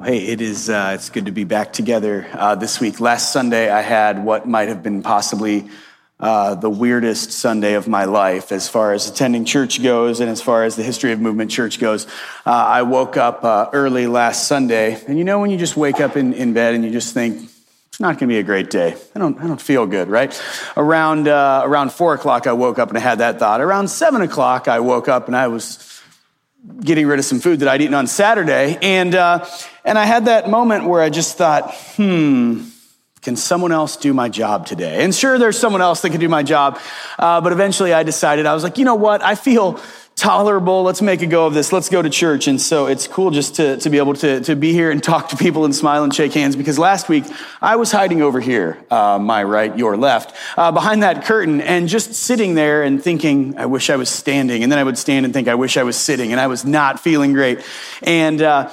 Hey, it is. Uh, it's good to be back together uh, this week. Last Sunday, I had what might have been possibly uh, the weirdest Sunday of my life, as far as attending church goes, and as far as the history of Movement Church goes. Uh, I woke up uh, early last Sunday, and you know when you just wake up in, in bed and you just think it's not going to be a great day. I don't. I don't feel good, right? Around uh, around four o'clock, I woke up and I had that thought. Around seven o'clock, I woke up and I was getting rid of some food that I'd eaten on Saturday. And, uh, and I had that moment where I just thought, hmm, can someone else do my job today? And sure, there's someone else that can do my job. Uh, but eventually I decided, I was like, you know what? I feel tolerable. Let's make a go of this. Let's go to church. And so it's cool just to, to be able to, to be here and talk to people and smile and shake hands because last week I was hiding over here, uh, my right, your left, uh, behind that curtain and just sitting there and thinking, I wish I was standing. And then I would stand and think, I wish I was sitting. And I was not feeling great. And, uh,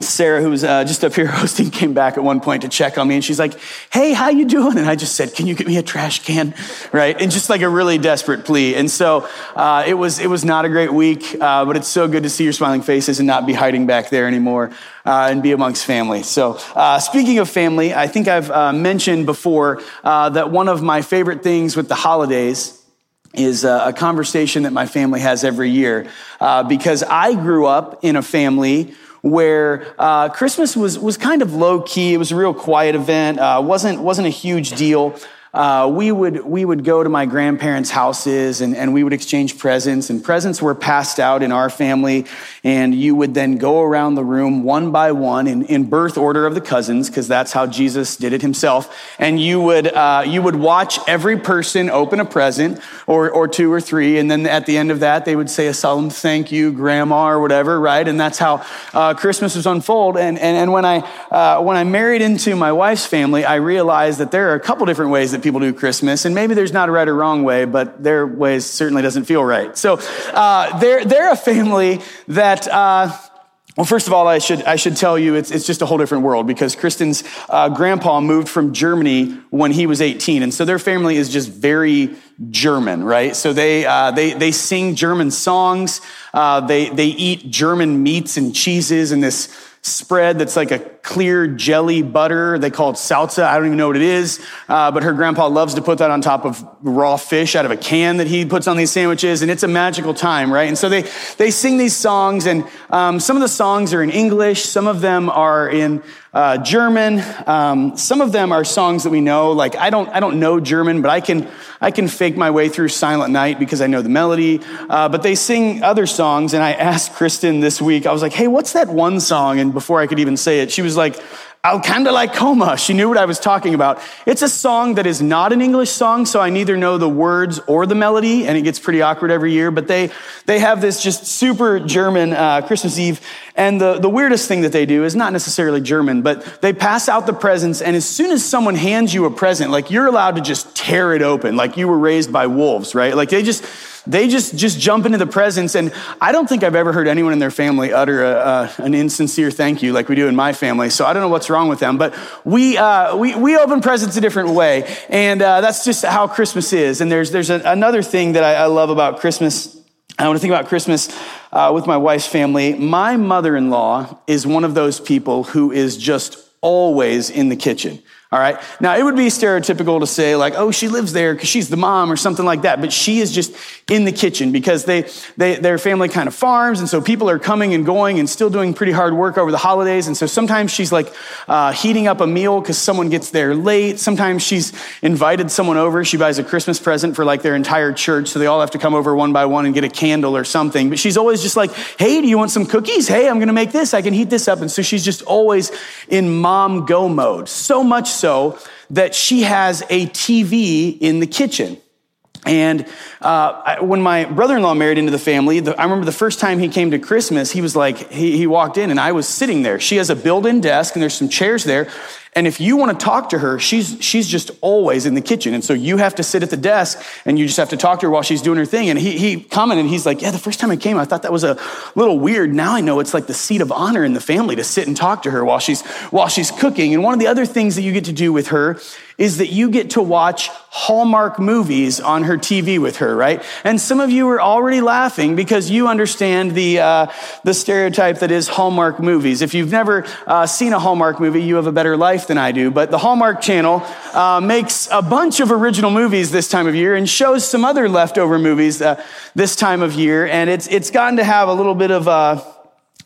Sarah, who was uh, just up here hosting, came back at one point to check on me, and she's like, "Hey, how you doing?" And I just said, "Can you get me a trash can?" Right, and just like a really desperate plea. And so uh, it was it was not a great week, uh, but it's so good to see your smiling faces and not be hiding back there anymore. Uh, and be amongst family. So, uh, speaking of family, I think I've uh, mentioned before that one of my favorite things with the holidays is a conversation that my family has every year because I grew up in a family where uh, Christmas was, was kind of low key. It was a real quiet event, uh, wasn't, wasn't a huge deal uh, we, would, we would go to my grandparents' houses and, and we would exchange presents, and presents were passed out in our family. And you would then go around the room one by one in, in birth order of the cousins, because that's how Jesus did it himself. And you would, uh, you would watch every person open a present, or, or two or three. And then at the end of that, they would say a solemn thank you, grandma, or whatever, right? And that's how uh, Christmas was unfold. And, and, and when, I, uh, when I married into my wife's family, I realized that there are a couple different ways that people do Christmas, and maybe there's not a right or wrong way, but their way certainly doesn't feel right. So uh, they're they're a family that. Uh, well, first of all, I should, I should tell you it's, it's just a whole different world because Kristen's uh, grandpa moved from Germany when he was 18. And so their family is just very German, right? So they, uh, they, they sing German songs. Uh, they, they eat German meats and cheeses and this spread that's like a clear jelly butter. They call it salsa. I don't even know what it is. Uh, but her grandpa loves to put that on top of raw fish out of a can that he puts on these sandwiches. And it's a magical time, right? And so they, they sing these songs and um, some of the songs are in English. Some of them are in uh, German. Um, some of them are songs that we know. Like I don't, I don't know German, but I can, I can fake my way through Silent Night because I know the melody. Uh, but they sing other songs, and I asked Kristen this week. I was like, "Hey, what's that one song?" And before I could even say it, she was like, I'll kind of like coma. She knew what I was talking about. It's a song that is not an English song, so I neither know the words or the melody, and it gets pretty awkward every year. But they they have this just super German uh, Christmas Eve, and the the weirdest thing that they do is not necessarily German, but they pass out the presents, and as soon as someone hands you a present, like you're allowed to just tear it open, like you were raised by wolves, right? Like they just they just, just jump into the presence. And I don't think I've ever heard anyone in their family utter a, an insincere thank you like we do in my family. So I don't know what's wrong with them. But we, uh, we, we open presents a different way. And uh, that's just how Christmas is. And there's, there's a, another thing that I, I, love about Christmas. I want to think about Christmas uh, with my wife's family. My mother in law is one of those people who is just always in the kitchen. All right. Now, it would be stereotypical to say, like, oh, she lives there because she's the mom or something like that. But she is just in the kitchen because they, they, their family kind of farms. And so people are coming and going and still doing pretty hard work over the holidays. And so sometimes she's like uh, heating up a meal because someone gets there late. Sometimes she's invited someone over. She buys a Christmas present for like their entire church. So they all have to come over one by one and get a candle or something. But she's always just like, hey, do you want some cookies? Hey, I'm going to make this. I can heat this up. And so she's just always in mom go mode. So much so that she has a TV in the kitchen. And uh, when my brother-in-law married into the family, the, I remember the first time he came to Christmas, he was like, he, he walked in and I was sitting there. She has a built-in desk and there's some chairs there. And if you want to talk to her, she's, she's just always in the kitchen. And so you have to sit at the desk and you just have to talk to her while she's doing her thing. And he, he commented, he's like, yeah, the first time I came, I thought that was a little weird. Now I know it's like the seat of honor in the family to sit and talk to her while she's, while she's cooking. And one of the other things that you get to do with her is that you get to watch Hallmark movies on her TV with her, right? And some of you are already laughing because you understand the, uh, the stereotype that is Hallmark movies. If you've never uh, seen a Hallmark movie, you have a better life than I do. But the Hallmark Channel uh, makes a bunch of original movies this time of year and shows some other leftover movies uh, this time of year. And it's, it's gotten to have a little bit of, uh,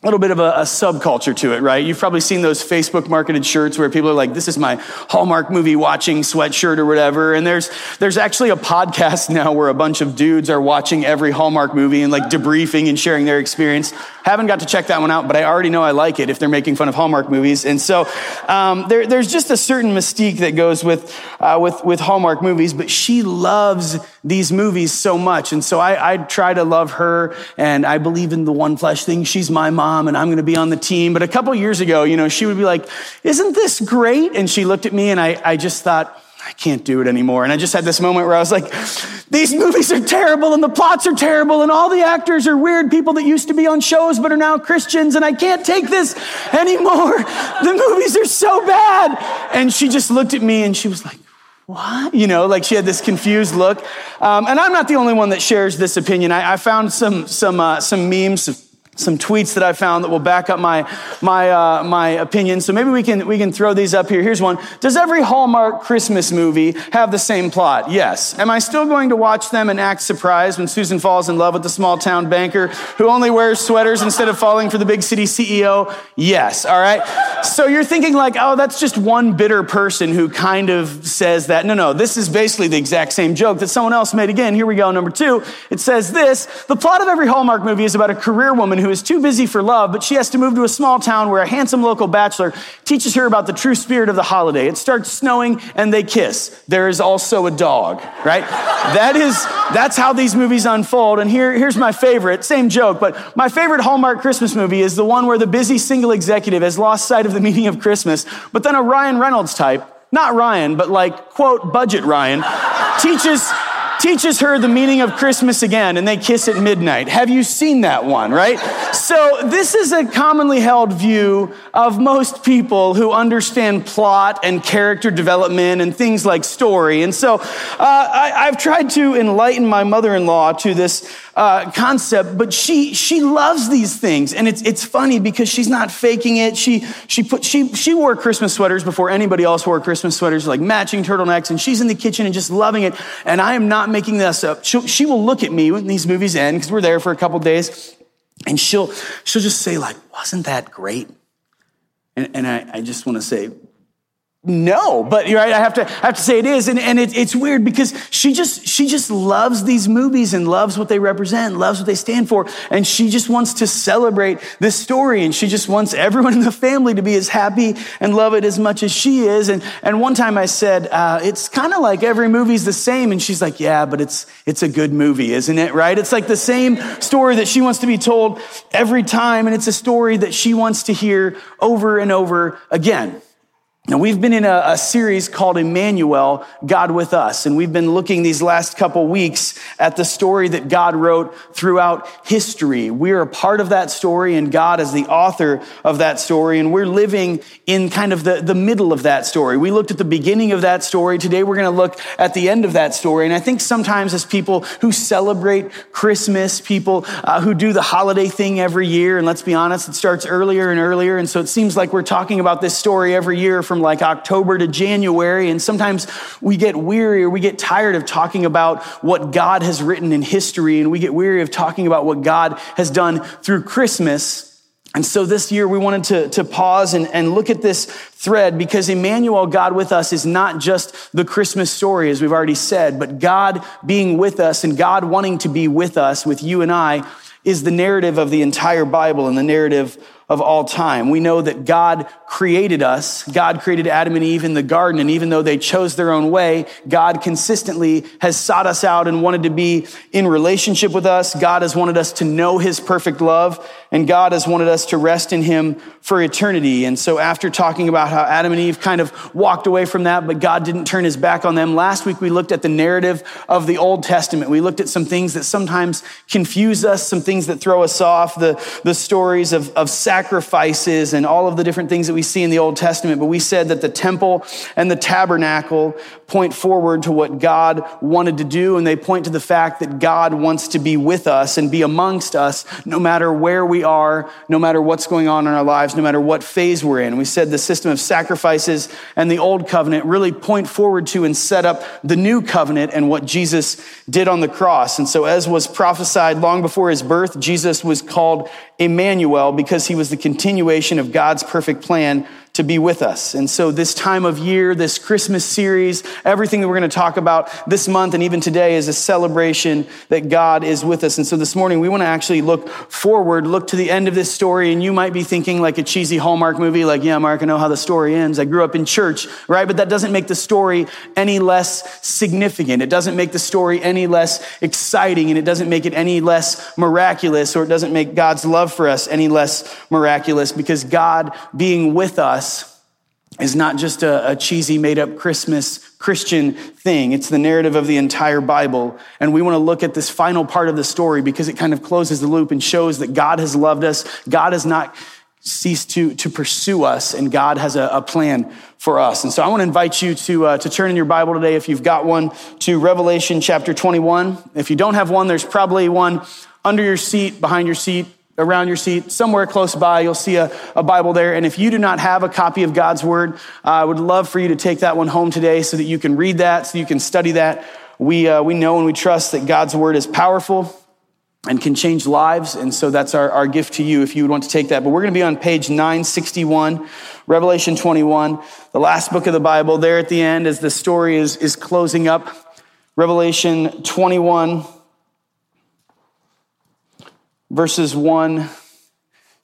a little bit of a, a, subculture to it, right? You've probably seen those Facebook marketed shirts where people are like, this is my Hallmark movie watching sweatshirt or whatever. And there's, there's actually a podcast now where a bunch of dudes are watching every Hallmark movie and like debriefing and sharing their experience. Haven't got to check that one out, but I already know I like it if they're making fun of Hallmark movies. And so, um, there, there's just a certain mystique that goes with, uh, with, with Hallmark movies, but she loves these movies so much. And so I, I try to love her and I believe in the one flesh thing. She's my mom mom and I'm going to be on the team. But a couple years ago, you know, she would be like, isn't this great? And she looked at me and I, I just thought, I can't do it anymore. And I just had this moment where I was like, these movies are terrible and the plots are terrible and all the actors are weird people that used to be on shows but are now Christians and I can't take this anymore. The movies are so bad. And she just looked at me and she was like, what? You know, like she had this confused look. Um, and I'm not the only one that shares this opinion. I, I found some, some, uh, some memes some tweets that I found that will back up my my uh, my opinion. So maybe we can we can throw these up here. Here's one. Does every Hallmark Christmas movie have the same plot? Yes. Am I still going to watch them and act surprised when Susan falls in love with the small town banker who only wears sweaters instead of falling for the big city CEO? Yes. All right. So you're thinking like, oh, that's just one bitter person who kind of says that. No, no. This is basically the exact same joke that someone else made again. Here we go. Number two. It says this: the plot of every Hallmark movie is about a career woman who is too busy for love, but she has to move to a small town where a handsome local bachelor teaches her about the true spirit of the holiday. It starts snowing and they kiss. There is also a dog, right? that is, that's how these movies unfold. And here, here's my favorite, same joke, but my favorite Hallmark Christmas movie is the one where the busy single executive has lost sight of the meaning of Christmas, but then a Ryan Reynolds type, not Ryan, but like, quote, budget Ryan, teaches teaches her the meaning of Christmas again, and they kiss at midnight. Have you seen that one, right? So, this is a commonly held view of most people who understand plot and character development and things like story. And so, uh, I, have tried to enlighten my mother in law to this uh, concept, but she she loves these things, and it's it's funny because she's not faking it. She she put she she wore Christmas sweaters before anybody else wore Christmas sweaters, like matching turtlenecks, and she's in the kitchen and just loving it. And I am not making this up. She'll, she will look at me when these movies end because we're there for a couple days, and she'll she'll just say like, "Wasn't that great?" And, and I, I just want to say, no, but right. I have to, I have to say it is. And, and it, it's weird because she just, she just loves these movies and loves what they represent, loves what they stand for. And she just wants to celebrate this story. And she just wants everyone in the family to be as happy and love it as much as she is. And, and one time I said, uh, it's kind of like every movie's the same. And she's like, yeah, but it's, it's a good movie, isn't it? Right? It's like the same story that she wants to be told every time. And it's a story that she wants to hear over and over again. Now, we've been in a, a, series called Emmanuel, God with Us, and we've been looking these last couple weeks at the story that God wrote throughout history. We're a part of that story, and God is the author of that story, and we're living in kind of the, the middle of that story. We looked at the beginning of that story. Today, we're going to look at the end of that story. And I think sometimes, as people who celebrate Christmas, people uh, who do the holiday thing every year, and let's be honest, it starts earlier and earlier, and so it seems like we're talking about this story every year from like October to January. And sometimes we get weary or we get tired of talking about what God has written in history. And we get weary of talking about what God has done through Christmas. And so this year we wanted to, to pause and, and look at this thread because Emmanuel, God with us, is not just the Christmas story, as we've already said, but God being with us and God wanting to be with us, with you and I, is the narrative of the entire Bible and the narrative of all time. We know that God created us. God created Adam and Eve in the garden. And even though they chose their own way, God consistently has sought us out and wanted to be in relationship with us. God has wanted us to know his perfect love. And God has wanted us to rest in him for eternity. And so after talking about how Adam and Eve kind of walked away from that, but God didn't turn his back on them, last week we looked at the narrative of the Old Testament. We looked at some things that sometimes confuse us, some things that throw us off, the, the stories of, of sacrifices and all of the different things that we see in the Old Testament. But we said that the temple and the tabernacle point forward to what God wanted to do, and they point to the fact that God wants to be with us and be amongst us no matter where we are, no matter what's going on in our lives, no matter what phase we're in. We said the system of sacrifices and the old covenant really point forward to and set up the new covenant and what Jesus did on the cross. And so, as was prophesied long before his birth, Jesus was called Emmanuel because he was the continuation of God's perfect plan to be with us. And so, this time of year, this Christmas series, everything that we're going to talk about this month and even today is a celebration that God is with us. And so, this morning, we want to actually look forward, look to the end of this story. And you might be thinking like a cheesy Hallmark movie, like, yeah, Mark, I know how the story ends. I grew up in church, right? But that doesn't make the story any less significant. It doesn't make the story any less exciting, and it doesn't make it any less miraculous, or it doesn't make God's love for us any less miraculous because God being with us us is not just a, a, cheesy, made up Christmas Christian thing. It's the narrative of the entire Bible. And we want to look at this final part of the story because it kind of closes the loop and shows that God has loved us. God has not ceased to, to pursue us, and God has a, a plan for us. And so I want to invite you to, uh, to turn in your Bible today, if you've got one, to Revelation chapter 21. If you don't have one, there's probably one under your seat, behind your seat, around your seat, somewhere close by, you'll see a, a, Bible there. And if you do not have a copy of God's Word, I would love for you to take that one home today so that you can read that, so you can study that. We, uh, we know and we trust that God's Word is powerful and can change lives. And so that's our, our gift to you if you would want to take that. But we're going to be on page 961, Revelation 21, the last book of the Bible. There at the end, as the story is, is closing up, Revelation 21 verses 1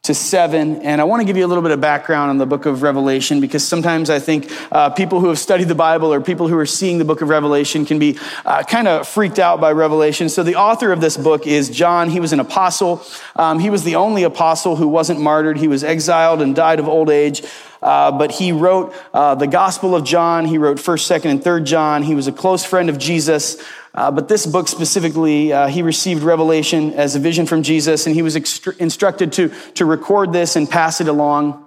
to 7. And I want to give you a little bit of background on the book of Revelation because sometimes I think uh, people who have studied the Bible or people who are seeing the book of Revelation can be uh, kind of freaked out by Revelation. So the author of this book is John. He was an apostle. Um, he was the only apostle who wasn't martyred. He was exiled and died of old age. Uh, but he wrote uh, the Gospel of John. He wrote 1st, 2nd, and 3rd John. He was a close friend of Jesus. Uh, but this book specifically, uh, he received revelation as a vision from Jesus, and he was instructed to, to record this and pass it along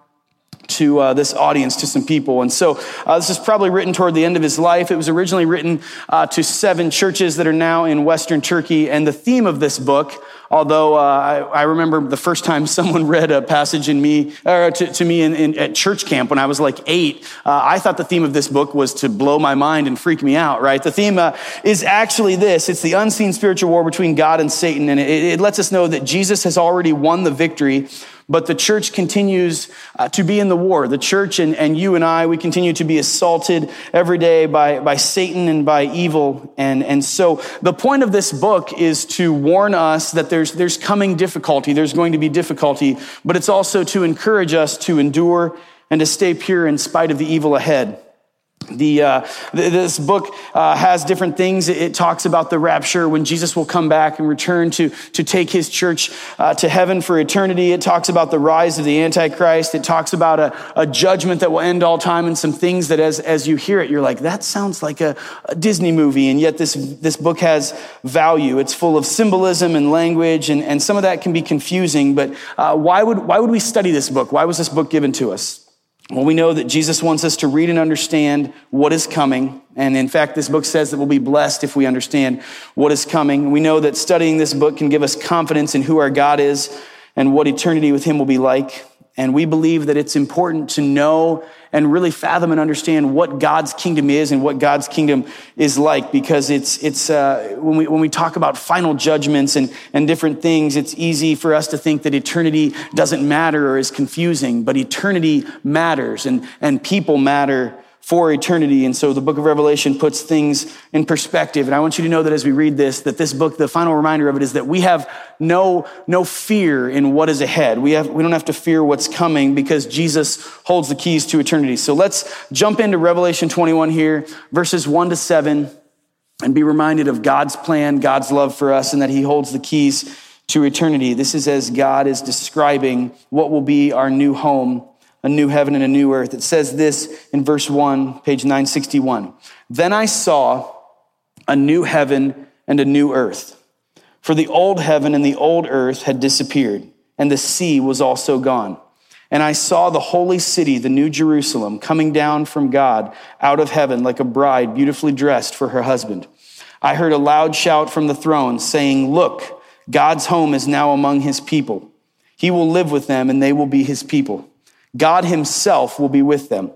to uh, this audience, to some people. And so uh, this is probably written toward the end of his life. It was originally written uh, to seven churches that are now in Western Turkey. And the theme of this book, although uh, I, I, remember the first time someone read a passage in me, to, to me in, in, at church camp when I was like eight, uh, I thought the theme of this book was to blow my mind and freak me out, right? The theme uh, is actually this. It's the unseen spiritual war between God and Satan. And it, it lets us know that Jesus has already won the victory but the church continues uh, to be in the war. The church and, and you and I, we continue to be assaulted every day by, by Satan and by evil. And, and so the point of this book is to warn us that there's, there's coming difficulty. There's going to be difficulty, but it's also to encourage us to endure and to stay pure in spite of the evil ahead. The, uh, this book uh, has different things. It talks about the rapture when Jesus will come back and return to, to take his church uh, to heaven for eternity. It talks about the rise of the Antichrist. It talks about a, a, judgment that will end all time and some things that as, as you hear it, you're like, that sounds like a, a Disney movie. And yet this, this book has value. It's full of symbolism and language, and, and some of that can be confusing. But uh, why, would, why would we study this book? Why was this book given to us? Well, we know that Jesus wants us to read and understand what is coming. And in fact, this book says that we'll be blessed if we understand what is coming. We know that studying this book can give us confidence in who our God is and what eternity with Him will be like. And we believe that it's important to know and really fathom and understand what God's kingdom is and what God's kingdom is like. Because it's, it's uh, when, we, when we talk about final judgments and, and different things, it's easy for us to think that eternity doesn't matter or is confusing, but eternity matters and, and people matter for eternity. And so the book of Revelation puts things in perspective. And I want you to know that as we read this, that this book, the final reminder of it is that we have no, no fear in what is ahead. We, have, we don't have to fear what's coming because Jesus holds the keys to eternity. So let's jump into Revelation 21 here, verses 1 to 7, and be reminded of God's plan, God's love for us, and that he holds the keys to eternity. This is as God is describing what will be our new home a new heaven and a new earth. It says this in verse 1, page 961. Then I saw a new heaven and a new earth. For the old heaven and the old earth had disappeared, and the sea was also gone. And I saw the holy city, the new Jerusalem, coming down from God out of heaven like a bride beautifully dressed for her husband. I heard a loud shout from the throne saying, Look, God's home is now among his people. He will live with them, and they will be his people. God himself will be with them.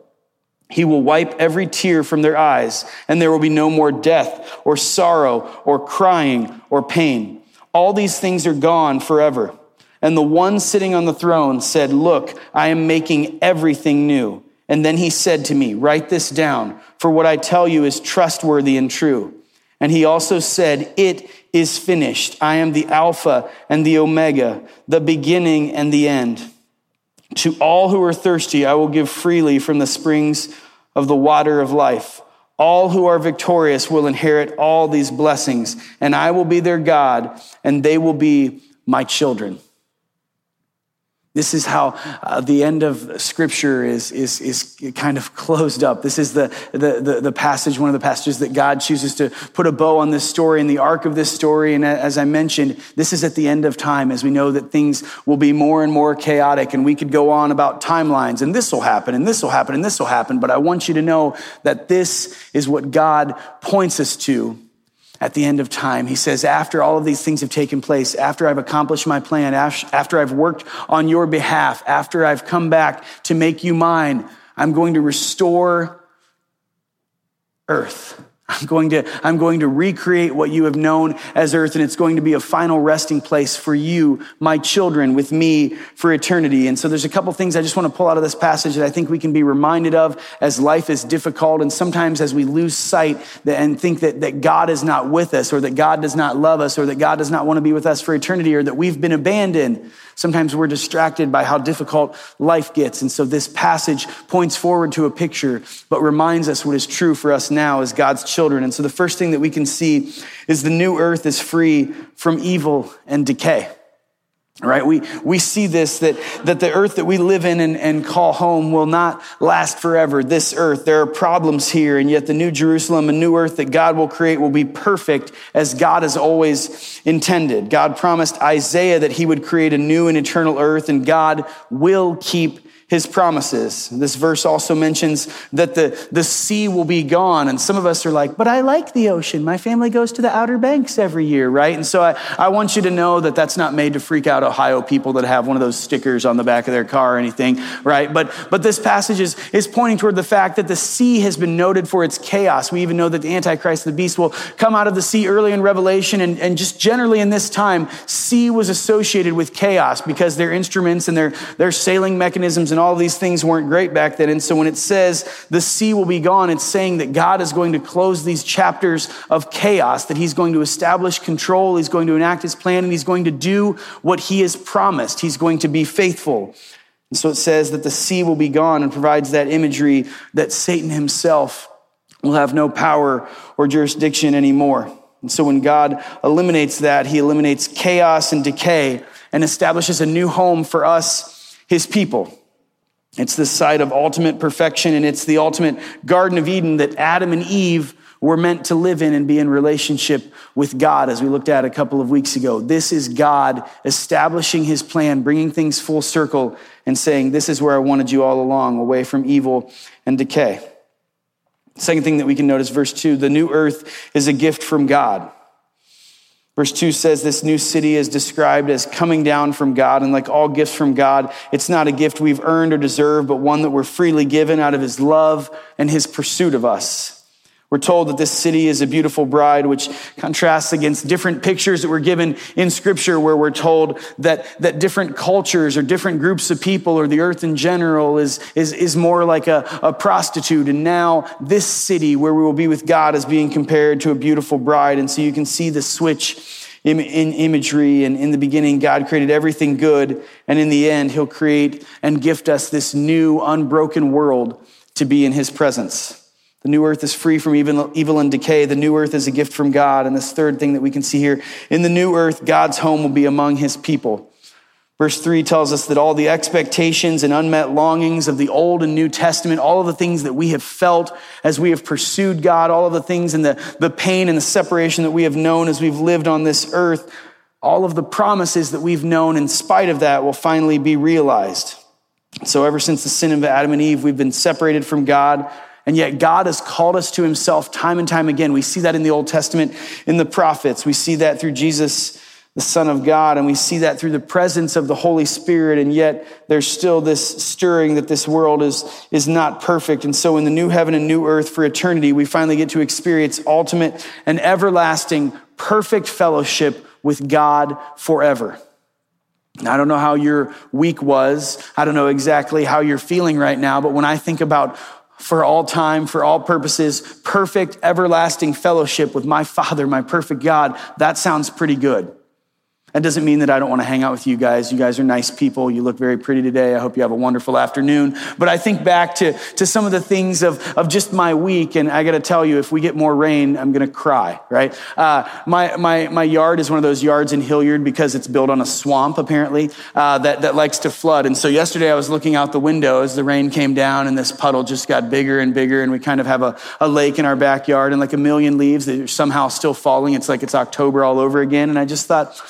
He will wipe every tear from their eyes, and there will be no more death or sorrow or crying or pain. All these things are gone forever. And the one sitting on the throne said, Look, I am making everything new. And then he said to me, Write this down, for what I tell you is trustworthy and true. And he also said, It is finished. I am the Alpha and the Omega, the beginning and the end. To all who are thirsty, I will give freely from the springs of the water of life. All who are victorious will inherit all these blessings, and I will be their God, and they will be my children. This is how uh, the end of scripture is, is, is kind of closed up. This is the, the, the, the, passage, one of the passages that God chooses to put a bow on this story and the arc of this story. And as I mentioned, this is at the end of time as we know that things will be more and more chaotic and we could go on about timelines and this will happen and this will happen and this will happen. But I want you to know that this is what God points us to at the end of time. He says, after all of these things have taken place, after I've accomplished my plan, after I've worked on your behalf, after I've come back to make you mine, I'm going to restore earth. I'm going to, I'm going to recreate what you have known as earth, and it's going to be a final resting place for you, my children, with me for eternity. And so there's a couple things I just want to pull out of this passage that I think we can be reminded of as life is difficult. And sometimes as we lose sight and think that, that God is not with us, or that God does not love us, or that God does not want to be with us for eternity, or that we've been abandoned. Sometimes we're distracted by how difficult life gets. And so this passage points forward to a picture, but reminds us what is true for us now as God's children. And so the first thing that we can see is the new earth is free from evil and decay. Right? We, we see this that, that the earth that we live in and, and call home will not last forever. This earth, there are problems here, and yet the new Jerusalem, a new earth that God will create, will be perfect as God has always intended. God promised Isaiah that he would create a new and eternal earth, and God will keep his promises. This verse also mentions that the, the sea will be gone. And some of us are like, but I like the ocean. My family goes to the Outer Banks every year, right? And so I, I want you to know that that's not made to freak out Ohio people that have one of those stickers on the back of their car or anything, right? But, but this passage is, is pointing toward the fact that the sea has been noted for its chaos. We even know that the Antichrist, the beast, will come out of the sea early in Revelation. And, and just generally in this time, sea was associated with chaos because their instruments and their, their sailing mechanisms and all these things weren't great back then. And so when it says the sea will be gone, it's saying that God is going to close these chapters of chaos, that he's going to establish control, he's going to enact his plan, and he's going to do what he has promised. He's going to be faithful. And so it says that the sea will be gone and provides that imagery that Satan himself will have no power or jurisdiction anymore. And so when God eliminates that, he eliminates chaos and decay and establishes a new home for us, his people. It's the site of ultimate perfection, and it's the ultimate Garden of Eden that Adam and Eve were meant to live in and be in relationship with God, as we looked at a couple of weeks ago. This is God establishing his plan, bringing things full circle, and saying, This is where I wanted you all along, away from evil and decay. Second thing that we can notice, verse 2 the new earth is a gift from God. Verse 2 says this new city is described as coming down from God, and like all gifts from God, it's not a gift we've earned or deserved, but one that we're freely given out of His love and His pursuit of us. We're told that this city is a beautiful bride, which contrasts against different pictures that were given in scripture where we're told that, that different cultures or different groups of people or the earth in general is, is, is more like a, a prostitute. And now this city where we will be with God is being compared to a beautiful bride. And so you can see the switch in, in imagery. And in the beginning, God created everything good. And in the end, he'll create and gift us this new unbroken world to be in his presence. The new earth is free from evil, evil and decay. The new earth is a gift from God. And this third thing that we can see here in the new earth, God's home will be among his people. Verse 3 tells us that all the expectations and unmet longings of the Old and New Testament, all of the things that we have felt as we have pursued God, all of the things and the, the pain and the separation that we have known as we've lived on this earth, all of the promises that we've known in spite of that will finally be realized. So, ever since the sin of Adam and Eve, we've been separated from God. And yet God has called us to himself time and time again. We see that in the Old Testament, in the prophets. We see that through Jesus, the Son of God, and we see that through the presence of the Holy Spirit. And yet there's still this stirring that this world is, is not perfect. And so in the new heaven and new earth for eternity, we finally get to experience ultimate and everlasting perfect fellowship with God forever. I don't know how your week was. I don't know exactly how you're feeling right now, but when I think about for all time, for all purposes, perfect, everlasting fellowship with my Father, my perfect God, that sounds pretty good. That doesn't mean that I don't want to hang out with you guys. You guys are nice people. You look very pretty today. I hope you have a wonderful afternoon. But I think back to, to some of the things of, of just my week, and I got to tell you, if we get more rain, I'm going to cry, right? Uh, my, my, my yard is one of those yards in Hilliard because it's built on a swamp, apparently, uh, that, that likes to flood. And so yesterday I was looking out the window as the rain came down, and this puddle just got bigger and bigger, and we kind of have a, a lake in our backyard and like a million leaves that are somehow still falling. It's like it's October all over again. And I just thought,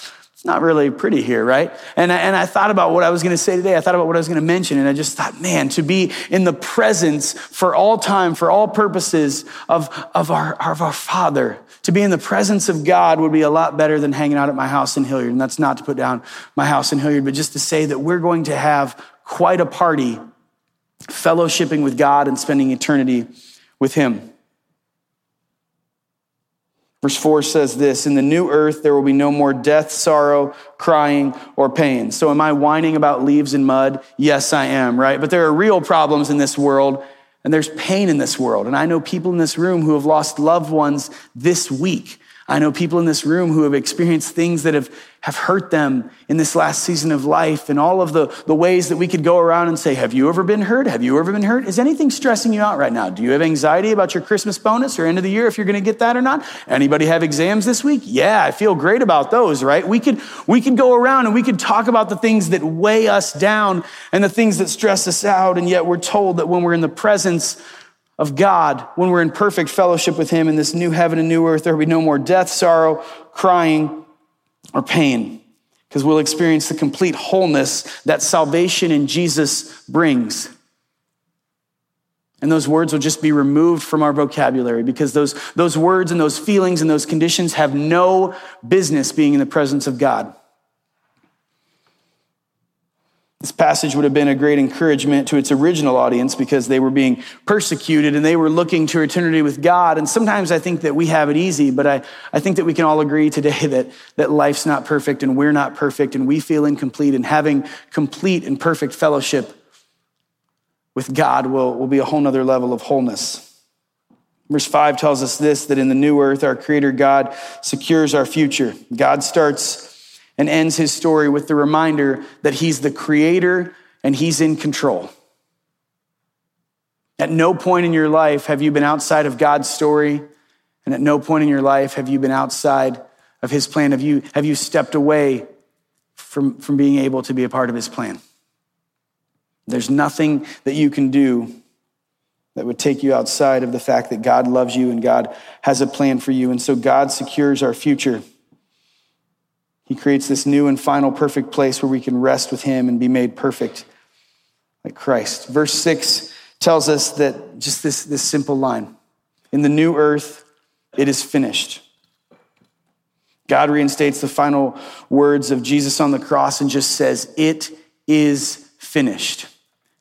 not really pretty here, right? And I, and I thought about what I was going to say today. I thought about what I was going to mention, and I just thought, man, to be in the presence for all time, for all purposes of, of, our, of our Father, to be in the presence of God would be a lot better than hanging out at my house in Hilliard. And that's not to put down my house in Hilliard, but just to say that we're going to have quite a party fellowshipping with God and spending eternity with Him. Verse 4 says this In the new earth, there will be no more death, sorrow, crying, or pain. So, am I whining about leaves and mud? Yes, I am, right? But there are real problems in this world, and there's pain in this world. And I know people in this room who have lost loved ones this week. I know people in this room who have experienced things that have, have hurt them in this last season of life and all of the, the ways that we could go around and say, Have you ever been hurt? Have you ever been hurt? Is anything stressing you out right now? Do you have anxiety about your Christmas bonus or end of the year if you're going to get that or not? Anybody have exams this week? Yeah, I feel great about those, right? We could, we could go around and we could talk about the things that weigh us down and the things that stress us out. And yet we're told that when we're in the presence of God, when we're in perfect fellowship with Him in this new heaven and new earth, there will be no more death, sorrow, crying, or pain, because we'll experience the complete wholeness that salvation in Jesus brings. And those words will just be removed from our vocabulary because those, those words and those feelings and those conditions have no business being in the presence of God. This passage would have been a great encouragement to its original audience because they were being persecuted and they were looking to eternity with God. And sometimes I think that we have it easy, but I, I think that we can all agree today that, that life's not perfect and we're not perfect and we feel incomplete and having complete and perfect fellowship with God will, will be a whole nother level of wholeness. Verse 5 tells us this that in the new earth, our Creator God secures our future. God starts and ends his story with the reminder that he's the creator and he's in control. At no point in your life have you been outside of God's story, and at no point in your life have you been outside of his plan. Have you, have you stepped away from, from being able to be a part of his plan? There's nothing that you can do that would take you outside of the fact that God loves you and God has a plan for you. And so God secures our future. He creates this new and final perfect place where we can rest with Him and be made perfect like Christ. Verse 6 tells us that just this, this simple line In the new earth, it is finished. God reinstates the final words of Jesus on the cross and just says, It is finished.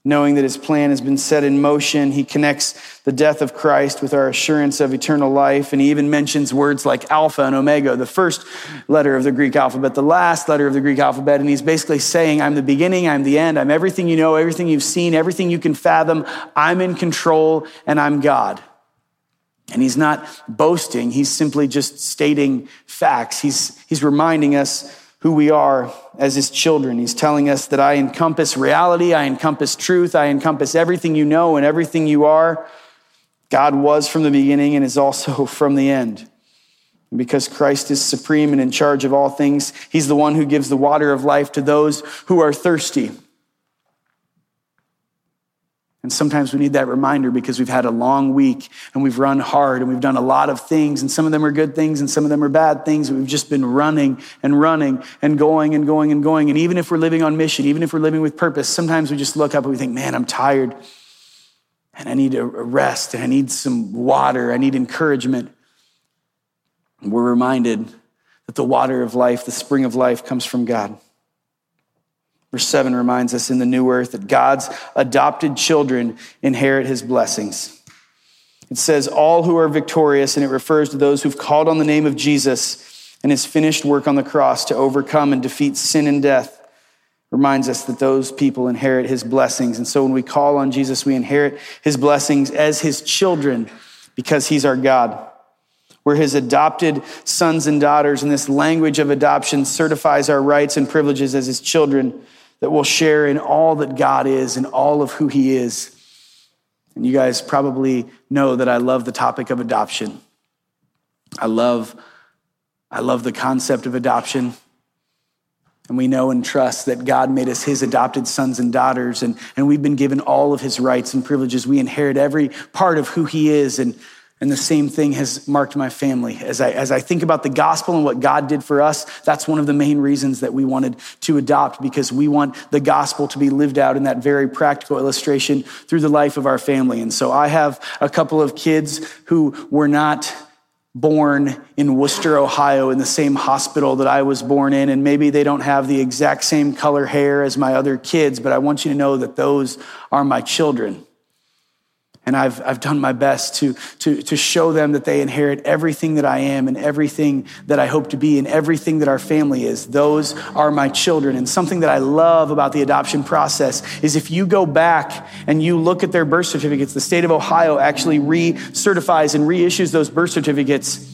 Knowing that his plan has been set in motion. He connects the death of Christ with our assurance of eternal life. And he even mentions words like Alpha and Omega, the first letter of the Greek alphabet, the last letter of the Greek alphabet. And he's basically saying, I'm the beginning, I'm the end, I'm everything you know, everything you've seen, everything you can fathom. I'm in control and I'm God. And he's not boasting, he's simply just stating facts. He's, he's reminding us who we are as his children. He's telling us that I encompass reality, I encompass truth, I encompass everything you know and everything you are. God was from the beginning and is also from the end. And because Christ is supreme and in charge of all things, he's the one who gives the water of life to those who are thirsty. And sometimes we need that reminder because we've had a long week and we've run hard and we've done a lot of things, and some of them are good things and some of them are bad things. We've just been running and running and going and going and going. And even if we're living on mission, even if we're living with purpose, sometimes we just look up and we think, man, I'm tired and I need a rest and I need some water, I need encouragement. And we're reminded that the water of life, the spring of life, comes from God. Verse 7 reminds us in the new earth that God's adopted children inherit his blessings. It says, All who are victorious, and it refers to those who've called on the name of Jesus and his finished work on the cross to overcome and defeat sin and death. Reminds us that those people inherit his blessings. And so when we call on Jesus, we inherit his blessings as his children because he's our God. We're his adopted sons and daughters, and this language of adoption certifies our rights and privileges as his children that we'll share in all that God is and all of who He is. And you guys probably know that I love the topic of adoption. I love, I love the concept of adoption. And we know and trust that God made us his adopted sons and daughters, and, and we've been given all of his rights and privileges. We inherit every part of who he is. And and the same thing has marked my family. As I, as I think about the gospel and what God did for us, that's one of the main reasons that we wanted to adopt because we want the gospel to be lived out in that very practical illustration through the life of our family. And so I have a couple of kids who were not born in Wooster, Ohio, in the same hospital that I was born in. And maybe they don't have the exact same color hair as my other kids, but I want you to know that those are my children. And I've, I've done my best to, to, to show them that they inherit everything that I am and everything that I hope to be and everything that our family is. Those are my children. And something that I love about the adoption process is if you go back and you look at their birth certificates, the state of Ohio actually recertifies and reissues those birth certificates.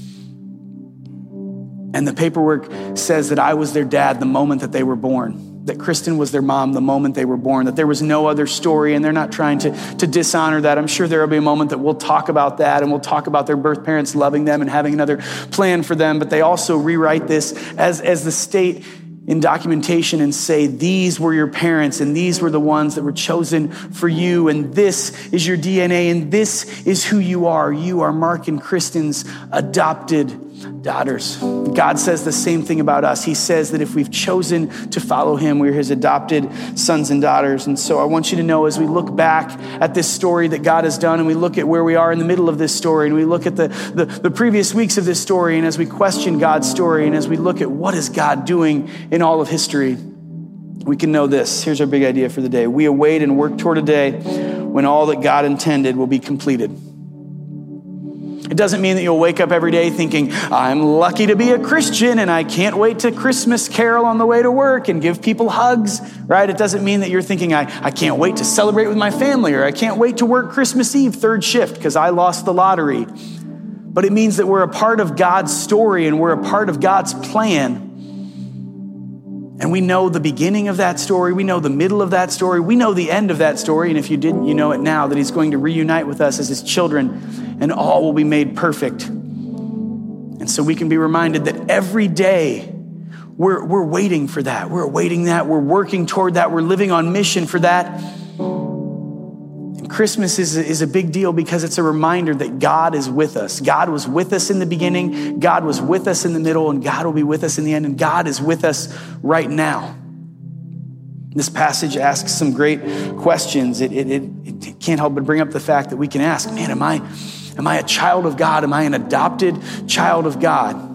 And the paperwork says that I was their dad the moment that they were born that Kristen was their mom the moment they were born, that there was no other story, and they're not trying to, to dishonor that. I'm sure there will be a moment that we'll talk about that and we'll talk about their birth parents loving them and having another plan for them, but they also rewrite this as, as the state in documentation and say, These were your parents, and these were the ones that were chosen for you, and this is your DNA, and this is who you are. You are Mark and Kristen's adopted daughters. God says the same thing about us. He says that if we've chosen to follow Him, we're His adopted sons and daughters. And so I want you to know as we look back at this story that God has done, and we look at where we are in the middle of this story, and we look at the, the, the previous weeks of this story, and as we question God's story, and as we look at what is God doing in all of history, we can know this. Here's our big idea for the day. We await and work toward a day when all that God intended will be completed. It doesn't mean that you'll wake up every day thinking, I'm lucky to be a Christian and I can't wait to Christmas carol on the way to work and give people hugs, right? It doesn't mean that you're thinking, I, I can't wait to celebrate with my family or I can't wait to work Christmas Eve third shift because I lost the lottery. But it means that we're a part of God's story and we're a part of God's plan. And we know the beginning of that story. We know the middle of that story. We know the end of that story. And if you didn't, you know it now that He's going to reunite with us as His children and all will be made perfect. And so we can be reminded that every day we're, we're waiting for that. We're awaiting that. We're working toward that. We're living on mission for that. Christmas is is a big deal because it's a reminder that God is with us. God was with us in the beginning, God was with us in the middle, and God will be with us in the end, and God is with us right now. This passage asks some great questions. It, it, it, it can't help but bring up the fact that we can ask, man, am I, am I a child of God? Am I an adopted child of God?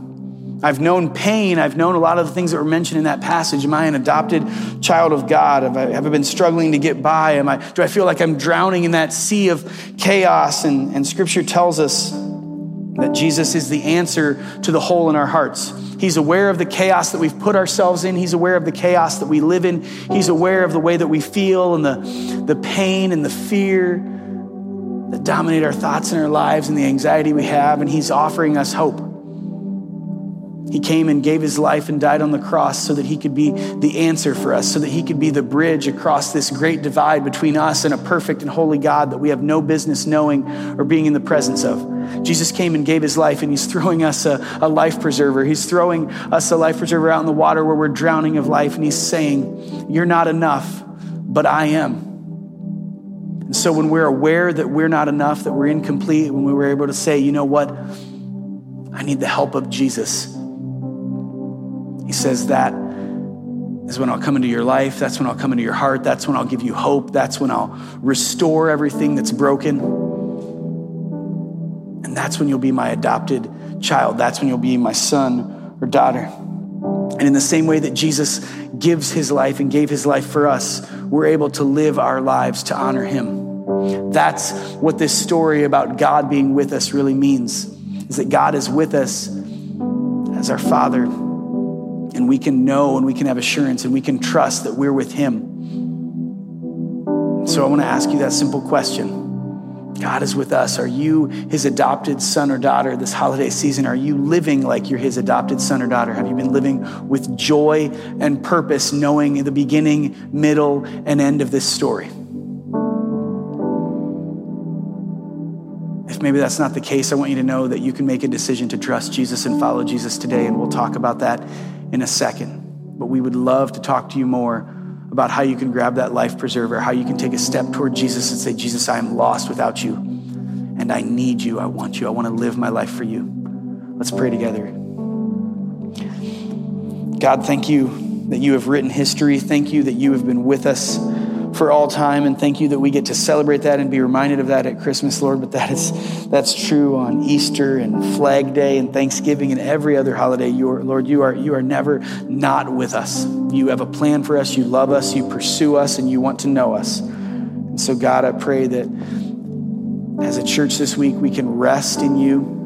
I've known pain. I've known a lot of the things that were mentioned in that passage. Am I an adopted child of God? Have I, have I been struggling to get by? Am I, do I feel like I'm drowning in that sea of chaos? And, and scripture tells us that Jesus is the answer to the hole in our hearts. He's aware of the chaos that we've put ourselves in. He's aware of the chaos that we live in. He's aware of the way that we feel and the, the pain and the fear that dominate our thoughts and our lives and the anxiety we have. And He's offering us hope. He came and gave his life and died on the cross so that he could be the answer for us, so that he could be the bridge across this great divide between us and a perfect and holy God that we have no business knowing or being in the presence of. Jesus came and gave his life, and he's throwing us a, a life preserver. He's throwing us a life preserver out in the water where we're drowning of life, and he's saying, You're not enough, but I am. And so when we're aware that we're not enough, that we're incomplete, when we were able to say, You know what? I need the help of Jesus he says that is when I'll come into your life. That's when I'll come into your heart. That's when I'll give you hope. That's when I'll restore everything that's broken. And that's when you'll be my adopted child. That's when you'll be my son or daughter. And in the same way that Jesus gives his life and gave his life for us, we're able to live our lives to honor him. That's what this story about God being with us really means, is that God is with us as our Father and we can know and we can have assurance and we can trust that we're with Him. So I want to ask you that simple question. God is with us. Are you his adopted son or daughter this holiday season? Are you living like you're his adopted son or daughter? Have you been living with joy and purpose, knowing the beginning, middle, and end of this story? If maybe that's not the case, I want you to know that you can make a decision to trust Jesus and follow Jesus today, and we'll talk about that in a second. But we would love to talk to you more about how you can grab that life preserver, how you can take a step toward Jesus and say, Jesus, I am lost without you, and I need you. I want you. I want to live my life for you. Let's pray together. God, thank you that you have written history. Thank you that you have been with us for all time. And thank you that we get to celebrate that and be reminded of that at Christmas, Lord. But that is that's true on Easter and Flag Day and Thanksgiving and every other holiday. You are, Lord, you are you are never not with us. You have a plan for us. You love us. You pursue us, and you want to know us. And so, God, I pray that as a church this week we can rest in you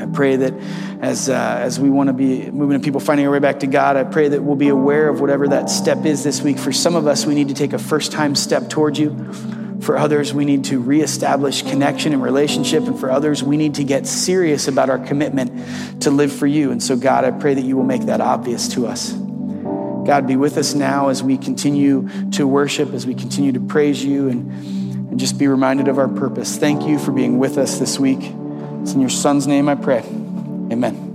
I pray that as, uh, as we want to be moving to people finding our way back to God, I pray that we'll be aware of whatever that step is this week. For some of us, we need to take a first time step towards you. For others, we need to reestablish connection and relationship. And for others, we need to get serious about our commitment to live for you. And so, God, I pray that you will make that obvious to us. God, be with us now as we continue to worship, as we continue to praise you, and, and just be reminded of our purpose. Thank you for being with us this week. It's in your son's name I pray. Amen.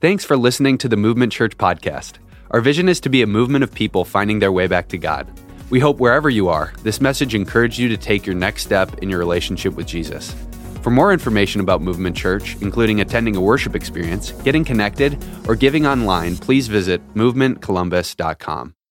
Thanks for listening to the Movement Church podcast. Our vision is to be a movement of people finding their way back to God. We hope wherever you are, this message encouraged you to take your next step in your relationship with Jesus. For more information about Movement Church, including attending a worship experience, getting connected, or giving online, please visit movementcolumbus.com.